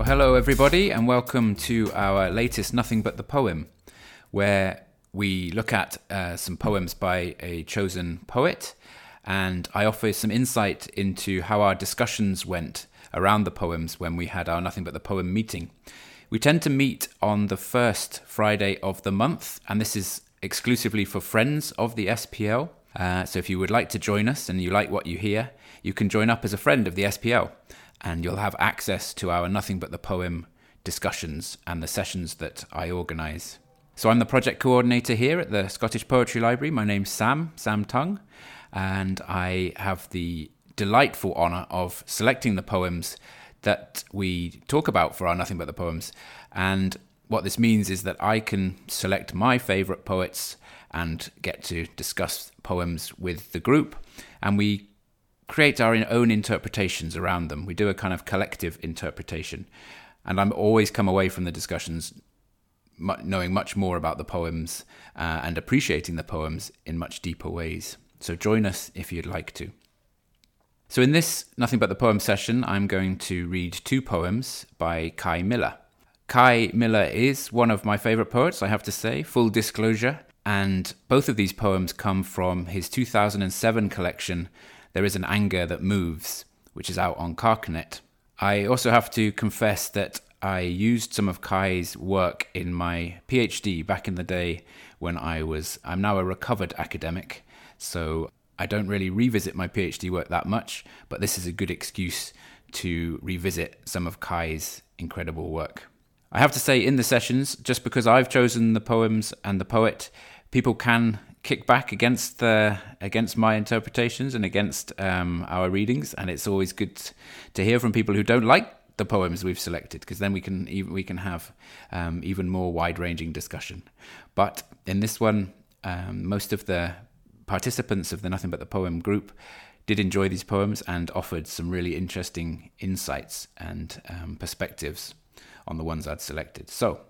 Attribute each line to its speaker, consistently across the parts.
Speaker 1: Well, hello, everybody, and welcome to our latest Nothing But the Poem, where we look at uh, some poems by a chosen poet, and I offer some insight into how our discussions went around the poems when we had our Nothing But the Poem meeting. We tend to meet on the first Friday of the month, and this is exclusively for friends of the SPL. Uh, so if you would like to join us and you like what you hear, you can join up as a friend of the SPL and you'll have access to our Nothing But the Poem discussions and the sessions that I organise. So I'm the project coordinator here at the Scottish Poetry Library. My name's Sam, Sam Tongue, and I have the delightful honour of selecting the poems that we talk about for our Nothing But the Poems. And what this means is that I can select my favourite poets and get to discuss poems with the group. And we create our own interpretations around them. We do a kind of collective interpretation. And I'm always come away from the discussions knowing much more about the poems uh, and appreciating the poems in much deeper ways. So join us if you'd like to. So, in this Nothing But the Poem session, I'm going to read two poems by Kei Miller. Kei Miller is one of my favourite poets, I have to say, full disclosure. And both of these poems come from his 2007 collection, There is an Anger That Moves, which is out on Carcanet. I also have to confess that I used some of Kei's work in my PhD back in the day when I was, I'm now a recovered academic, so I don't really revisit my PhD work that much, but this is a good excuse to revisit some of Kei's incredible work. I have to say, in the sessions, just because I've chosen the poems and the poet, people can kick back against the against my interpretations and against um, our readings, and it's always good to hear from people who don't like the poems we've selected because then we can even we can have um, even more wide ranging discussion. But in this one, um, most of the participants of the Nothing But the Poem group did enjoy these poems and offered some really interesting insights and um, perspectives on the ones I'd selected. So,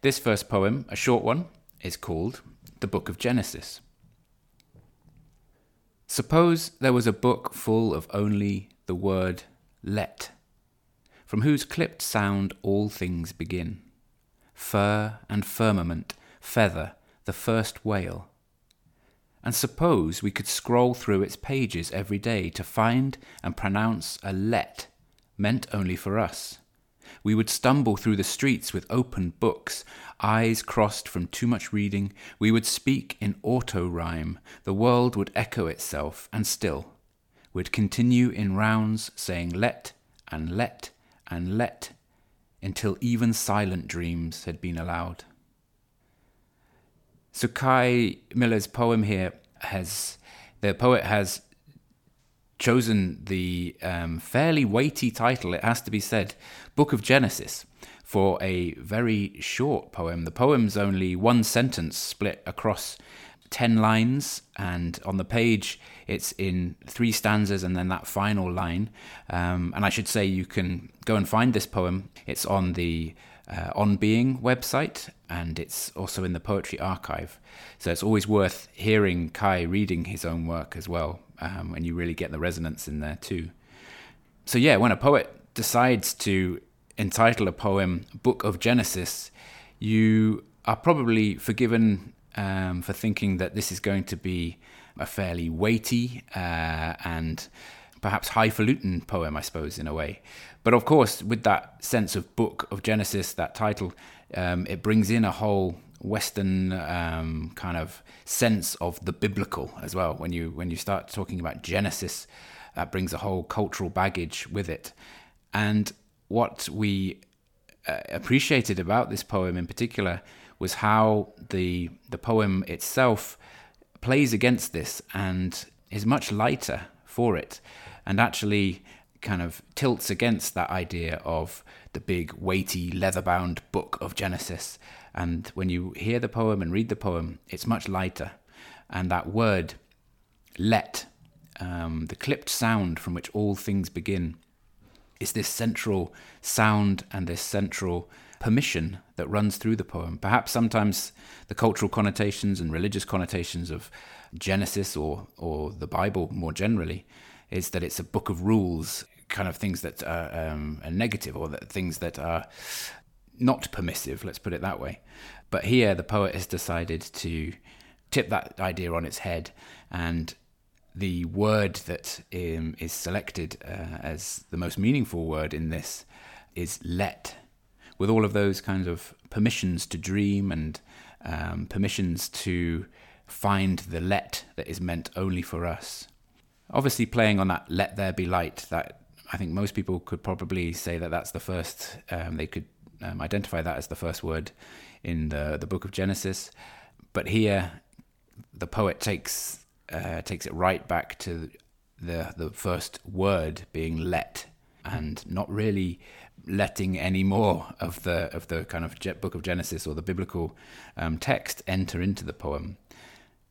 Speaker 1: this first poem, a short one, is called The Book of Genesis. Suppose there was a book full of only the word let from whose clipped sound all things begin. Fur and firmament, feather, the first whale. And suppose we could scroll through its pages every day to find and pronounce a let meant only for us. We would stumble through the streets with open books, eyes crossed from too much reading. We would speak in auto rhyme. The world would echo itself, and still, we'd continue in rounds saying let and let and let until even silent dreams had been allowed. So Kei Miller's poem here has the poet has chosen the um, fairly weighty title, it has to be said, Book of Genesis, for a very short poem. The poem's only one sentence split across 10 lines, and on the page it's in three stanzas and then that final line. Um, and I should say you can go and find this poem. It's on the uh, On Being website and it's also in the Poetry Archive. So it's always worth hearing Kei reading his own work as well, um, and you really get the resonance in there too. So, yeah, when a poet decides to entitle a poem Book of Genesis, you are probably forgiven um, for thinking that this is going to be a fairly weighty uh, and perhaps highfalutin poem, I suppose, in a way. But of course, with that sense of book of Genesis, that title, um, it brings in a whole Western um, kind of sense of the biblical as well. When you when you start talking about Genesis, that brings a whole cultural baggage with it. And what we uh, appreciated about this poem in particular was how the the poem itself plays against this and is much lighter for it, and actually kind of tilts against that idea of the big weighty leather-bound book of Genesis. And when you hear the poem and read the poem, it's much lighter, and that word "let," um, the clipped sound from which all things begin, is this central sound and this central permission that runs through the poem. Perhaps sometimes the cultural connotations and religious connotations of Genesis or, or the Bible more generally is that it's a book of rules, kind of things that are, um, are negative or that things that are not permissive, let's put it that way. But here the poet has decided to tip that idea on its head and the word that um, is selected uh, as the most meaningful word in this is let, with all of those kinds of permissions to dream and um, permissions to find the let that is meant only for us. Obviously, playing on that "let there be light," that I think most people could probably say that that's the first. Um, they could um, identify that as the first word in the the book of Genesis, but here the poet takes uh, takes it right back to the the first word being let, and not really letting any more of the of the kind of book of Genesis or the biblical um, text enter into the poem,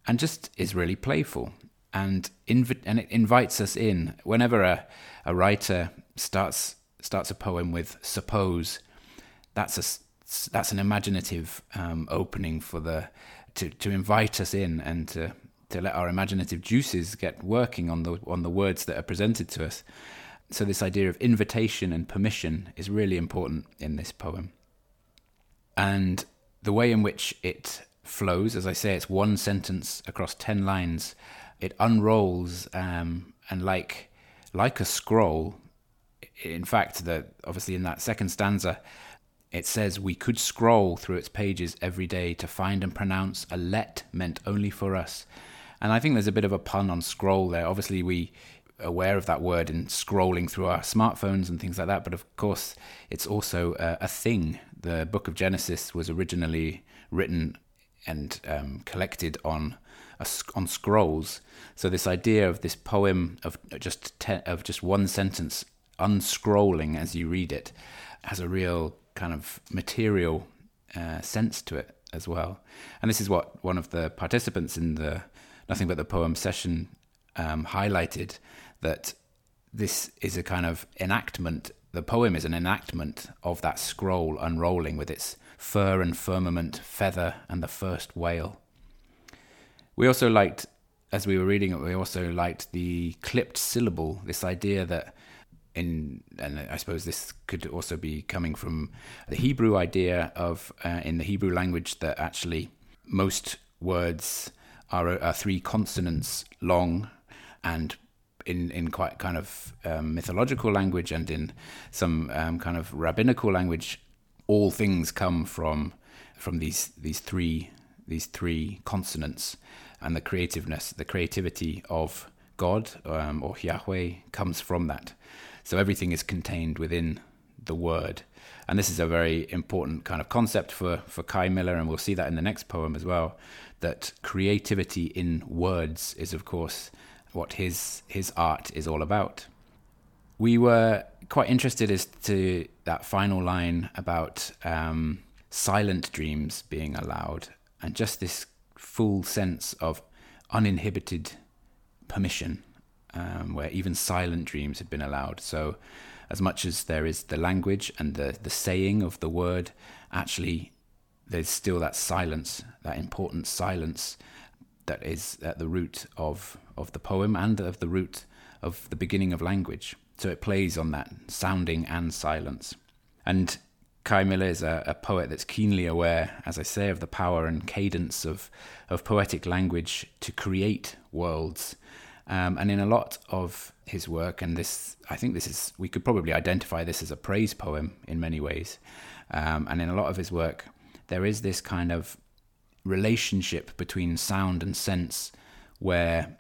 Speaker 1: and just is really playful and inv- and it invites us in whenever a a writer starts starts a poem with suppose that's a that's an imaginative um, opening for the to to invite us in and to to let our imaginative juices get working on the on the words that are presented to us. So this idea of invitation and permission is really important in this poem. And the way in which it flows, as I say, it's one sentence across ten lines. It unrolls um, and like like a scroll. In fact, that obviously in that second stanza, it says we could scroll through its pages every day to find and pronounce a let meant only for us. And I think there's a bit of a pun on scroll there. Obviously, we are aware of that word in scrolling through our smartphones and things like that. But of course, it's also a, a thing. The book of Genesis was originally written and um, collected on on scrolls. So this idea of this poem of just of just one sentence unscrolling as you read it has a real kind of material uh, sense to it as well. And this is what one of the participants in the Nothing But the Poem session um, highlighted that this is a kind of enactment. The poem is an enactment of that scroll unrolling with its fur and firmament, feather, and the first whale. We also liked, as we were reading it, we also liked the clipped syllable, this idea that in and I suppose this could also be coming from the Hebrew idea of uh, in the Hebrew language that actually most words are, are three consonants long and in, in quite kind of um, mythological language and in some um, kind of rabbinical language, all things come from from these these three these three consonants, and the creativeness, the creativity of God um, or Yahweh comes from that. So everything is contained within the word. And this is a very important kind of concept for, for Kei Miller, and we'll see that in the next poem as well. That creativity in words is, of course, what his his art is all about. We were quite interested as to that final line about um, silent dreams being allowed, and just this full sense of uninhibited permission um, where even silent dreams had been allowed. So, as much as there is the language and the, the saying of the word, actually, there's still that silence, that important silence that is at the root of, of the poem and of the root of the beginning of language. So it plays on that sounding and silence. And Kei Miller is a, a, poet that's keenly aware, as I say, of the power and cadence of, of poetic language to create worlds um, and in a lot of his work, and this, I think this is, we could probably identify this as a praise poem in many ways. Um, and in a lot of his work, there is this kind of relationship between sound and sense where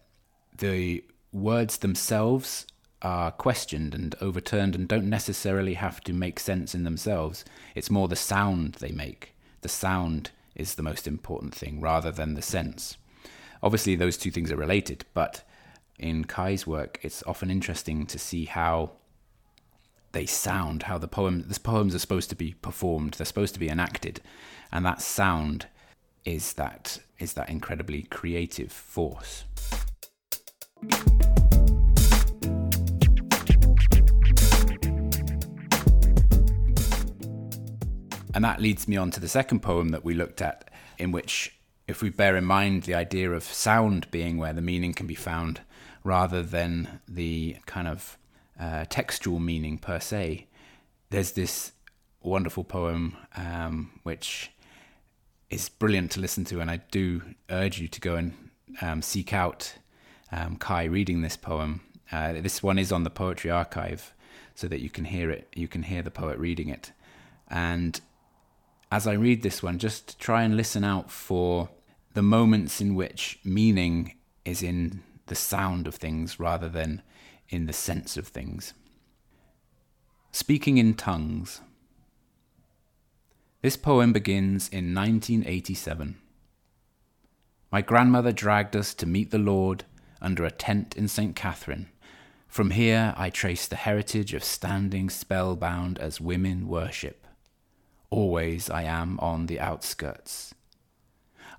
Speaker 1: the words themselves are questioned and overturned and don't necessarily have to make sense in themselves. It's more the sound they make. The sound is the most important thing rather than the sense. Obviously, those two things are related, but in Kei's work, it's often interesting to see how they sound, how the poem, the poems are supposed to be performed, they're supposed to be enacted, and that sound is that is that incredibly creative force. And that leads me on to the second poem that we looked at, in which, if we bear in mind the idea of sound being where the meaning can be found, rather than the kind of uh, textual meaning per se, there's this wonderful poem um, which is brilliant to listen to, and I do urge you to go and um, seek out um, Kei reading this poem. Uh, this one is on the Poetry Archive, so that you can hear it. You can hear the poet reading it, and as I read this one, just try and listen out for the moments in which meaning is in the sound of things rather than in the sense of things. Speaking in tongues. This poem begins in 1987. My grandmother dragged us to meet the Lord under a tent in St. Catherine. From here, I trace the heritage of standing spellbound as women worship. Always I am on the outskirts.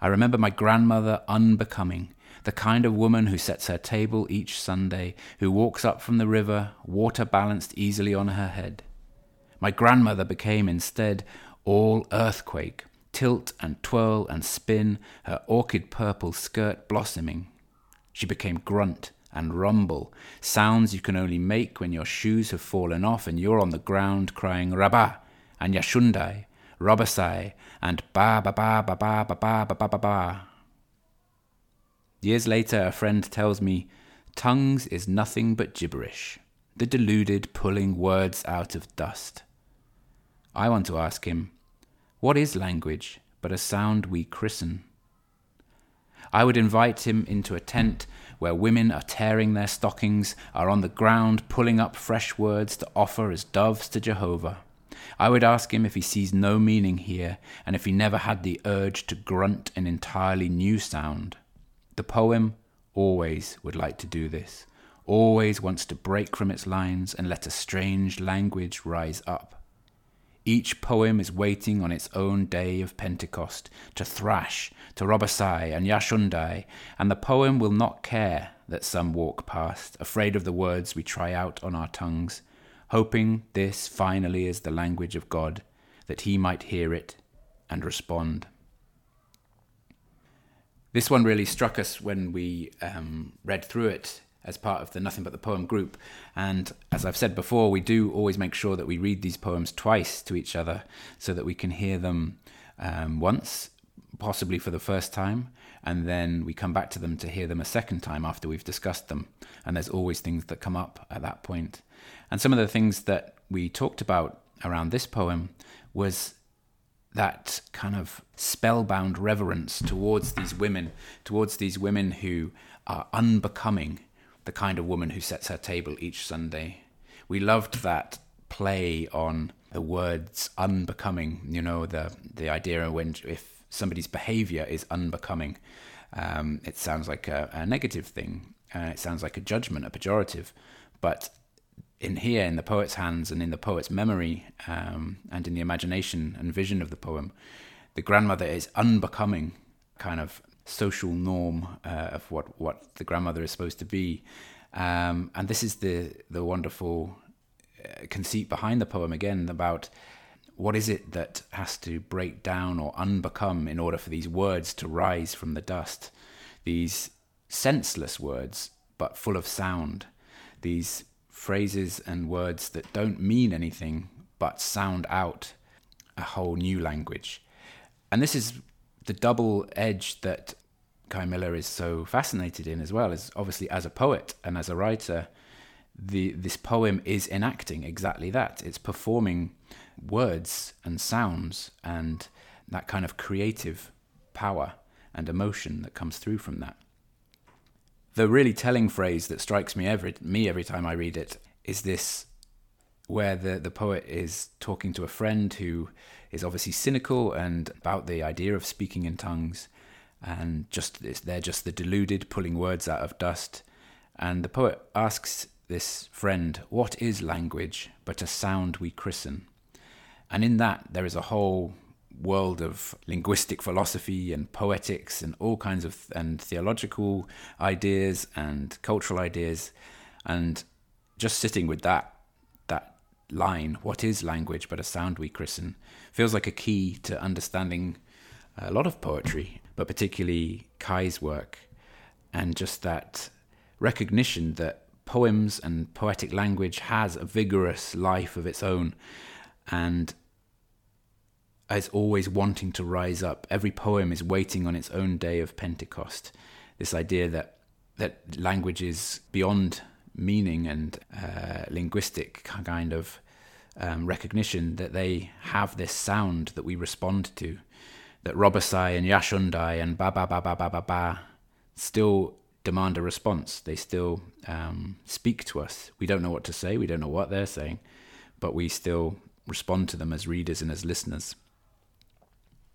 Speaker 1: I remember my grandmother unbecoming, the kind of woman who sets her table each Sunday, who walks up from the river, water balanced easily on her head. My grandmother became instead all earthquake, tilt and twirl and spin, her orchid purple skirt blossoming. She became grunt and rumble, sounds you can only make when your shoes have fallen off and you're on the ground crying Rabbah and Yashundai, Robasai, and ba ba ba ba ba ba ba ba ba ba ba. Years later, a friend tells me, tongues is nothing but gibberish, the deluded pulling words out of dust. I want to ask him, what is language but a sound we christen? I would invite him into a tent where women are tearing their stockings, are on the ground pulling up fresh words to offer as doves to Jehovah. I would ask him if he sees no meaning here, and if he never had the urge to grunt an entirely new sound. The poem always would like to do this, always wants to break from its lines and let a strange language rise up. Each poem is waiting on its own day of Pentecost to thrash to Robasai and Yashundai, and the poem will not care that some walk past, afraid of the words we try out on our tongues, hoping this finally is the language of God, that he might hear it and respond. This one really struck us when we um, read through it as part of the Nothing But the Poem group. And as I've said before, we do always make sure that we read these poems twice to each other so that we can hear them um, once, possibly for the first time, and then we come back to them to hear them a second time after we've discussed them. And there's always things that come up at that point. And some of the things that we talked about around this poem was that kind of spellbound reverence towards these women, towards these women who are unbecoming the kind of woman who sets her table each Sunday. We loved that play on the words unbecoming, you know, the, the idea when if somebody's behavior is unbecoming, um, it sounds like a, a negative thing. Uh, it sounds like a judgment, a pejorative. But in here, in the poet's hands and in the poet's memory um, and in the imagination and vision of the poem, the grandmother is unbecoming, kind of social norm uh, of what, what the grandmother is supposed to be. Um, and this is the, the wonderful uh, conceit behind the poem again about what is it that has to break down or unbecome in order for these words to rise from the dust? These senseless words, but full of sound. These phrases and words that don't mean anything but sound out a whole new language. And this is the double edge that Kei Miller is so fascinated in as well is obviously as a poet and as a writer, the this poem is enacting exactly that. It's performing words and sounds and that kind of creative power and emotion that comes through from that. The really telling phrase that strikes me every me every time I read it is this where the, the poet is talking to a friend who is obviously cynical and about the idea of speaking in tongues and just they're just the deluded pulling words out of dust and the poet asks this friend what is language but a sound we christen and in that there is a whole world of linguistic philosophy and poetics and all kinds of and theological ideas and cultural ideas. And just sitting with that that line, what is language but a sound we christen, feels like a key to understanding a lot of poetry, but particularly Kei's work, and just that recognition that poems and poetic language has a vigorous life of its own. And is always wanting to rise up. Every poem is waiting on its own day of Pentecost. This idea that that language is beyond meaning and uh, linguistic kind of um, recognition that they have this sound that we respond to. That Robosai and Yashundai and ba ba ba ba ba ba ba still demand a response. They still um, speak to us. We don't know what to say. We don't know what they're saying, but we still respond to them as readers and as listeners.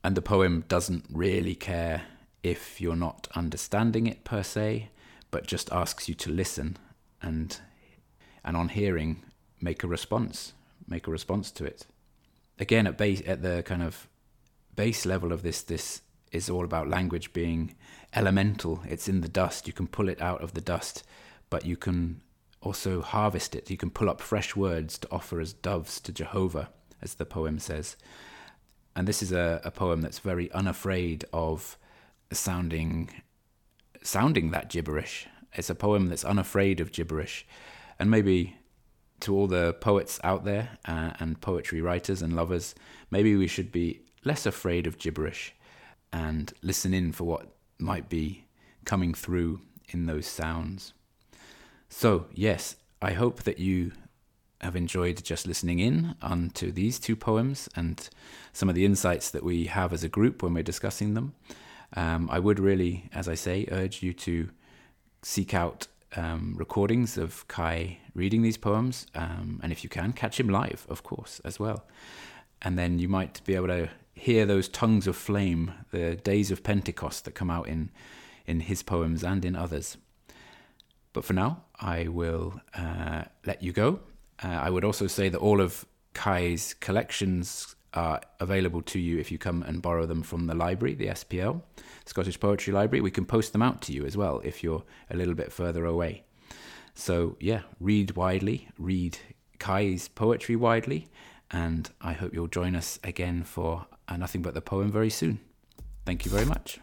Speaker 1: And the poem doesn't really care if you're not understanding it per se, but just asks you to listen and and on hearing make a response, make a response to it. Again, at base at the kind of base level of this, this is all about language being elemental. It's in the dust. You can pull it out of the dust, but you can also harvest it. You can pull up fresh words to offer as doves to Jehovah, as the poem says. And this is a, a poem that's very unafraid of sounding sounding that gibberish. It's a poem that's unafraid of gibberish. And maybe to all the poets out there uh, and poetry writers and lovers, maybe we should be less afraid of gibberish and listen in for what might be coming through in those sounds. So, yes, I hope that you have enjoyed just listening in onto these two poems and some of the insights that we have as a group when we're discussing them. Um, I would really, as I say, urge you to seek out um, recordings of Kei reading these poems, um, and if you can, catch him live, of course, as well. And then you might be able to hear those tongues of flame, the days of Pentecost that come out in, in his poems and in others. But for now, I will uh, let you go. Uh, I would also say that all of Kei's collections are available to you if you come and borrow them from the library, the SPL, Scottish Poetry Library. We can post them out to you as well if you're a little bit further away. So, yeah, read widely, read Kei's poetry widely, and I hope you'll join us again for Nothing But the Poem very soon. Thank you very much.